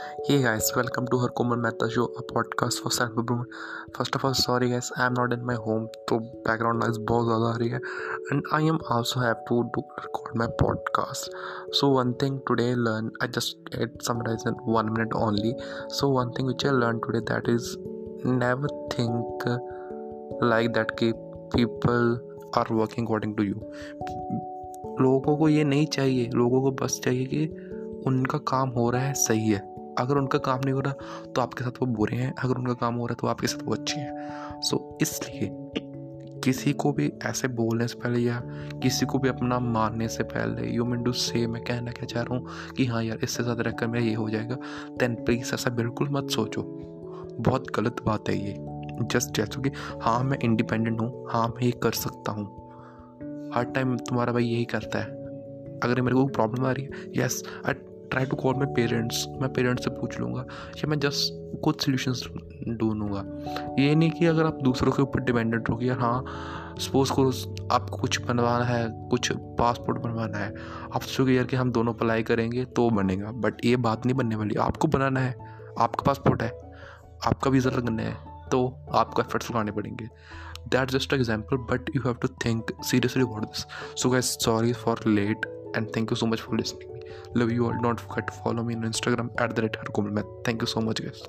Hey guys, welcome to Her Komal Mehta Show, a podcast for self improvement. First of all, sorry guys, I am not in my home, तो background noise बहुत ज़्यादा आ रही है and I am also have to do record my podcast. So one thing today learn, I just get summarize in one minute only. So one thing which I learned today that is never think like that कि people are working according to you. लोगों को ये नहीं चाहिए लोगों को बस चाहिए कि उनका काम हो रहा है सही है अगर उनका काम नहीं हो रहा तो आपके साथ वो बुरे हैं। अगर उनका काम हो रहा है तो आपके साथ वो अच्छे हैं। सो so, इसलिए किसी को भी ऐसे बोलने से पहले या किसी को भी अपना मानने से पहले यू मीन डू से मैं कहना क्या चाह रहा हूँ कि हाँ यार इससे ज़्यादा रखकर मेरा ये हो जाएगा। देन प्लीज़ ऐसा बिल्कुल मत सोचो। बहुत गलत बात है ये। जस्ट जैसे कि हाँ मैं इंडिपेंडेंट हूँ हाँ मैं ये कर सकता हूँ। हर टाइम तुम्हारा भाई यही करता है। अगर मेरे को प्रॉब्लम आ रही है yes I try to call my parents मैं पेरेंट्स से पूछ लूँगा या मैं जस्ट कुछ सोल्यूशंस ढूंढूँगा। ये नहीं कि अगर आप दूसरों के ऊपर डिपेंडेंट हो गया हाँ सपोज़ करो आपको कुछ बनवाना है, कुछ पासपोर्ट बनवाना है। आप सोचोगे यार कि हम दोनों अप्लाई करेंगे तो बनेगा। बट ये बात नहीं बनने वाली। आपको बनाना है। आपका पासपोर्ट है। आपका वीज़ा लगना है। तो आपको एफर्ट्स लगाने पड़ेंगे। That just example but you have to think seriously about this so guys sorry for late and thank you so much for listening. Love you all. Don't forget to follow me on instagram at the rate Thank you so much guys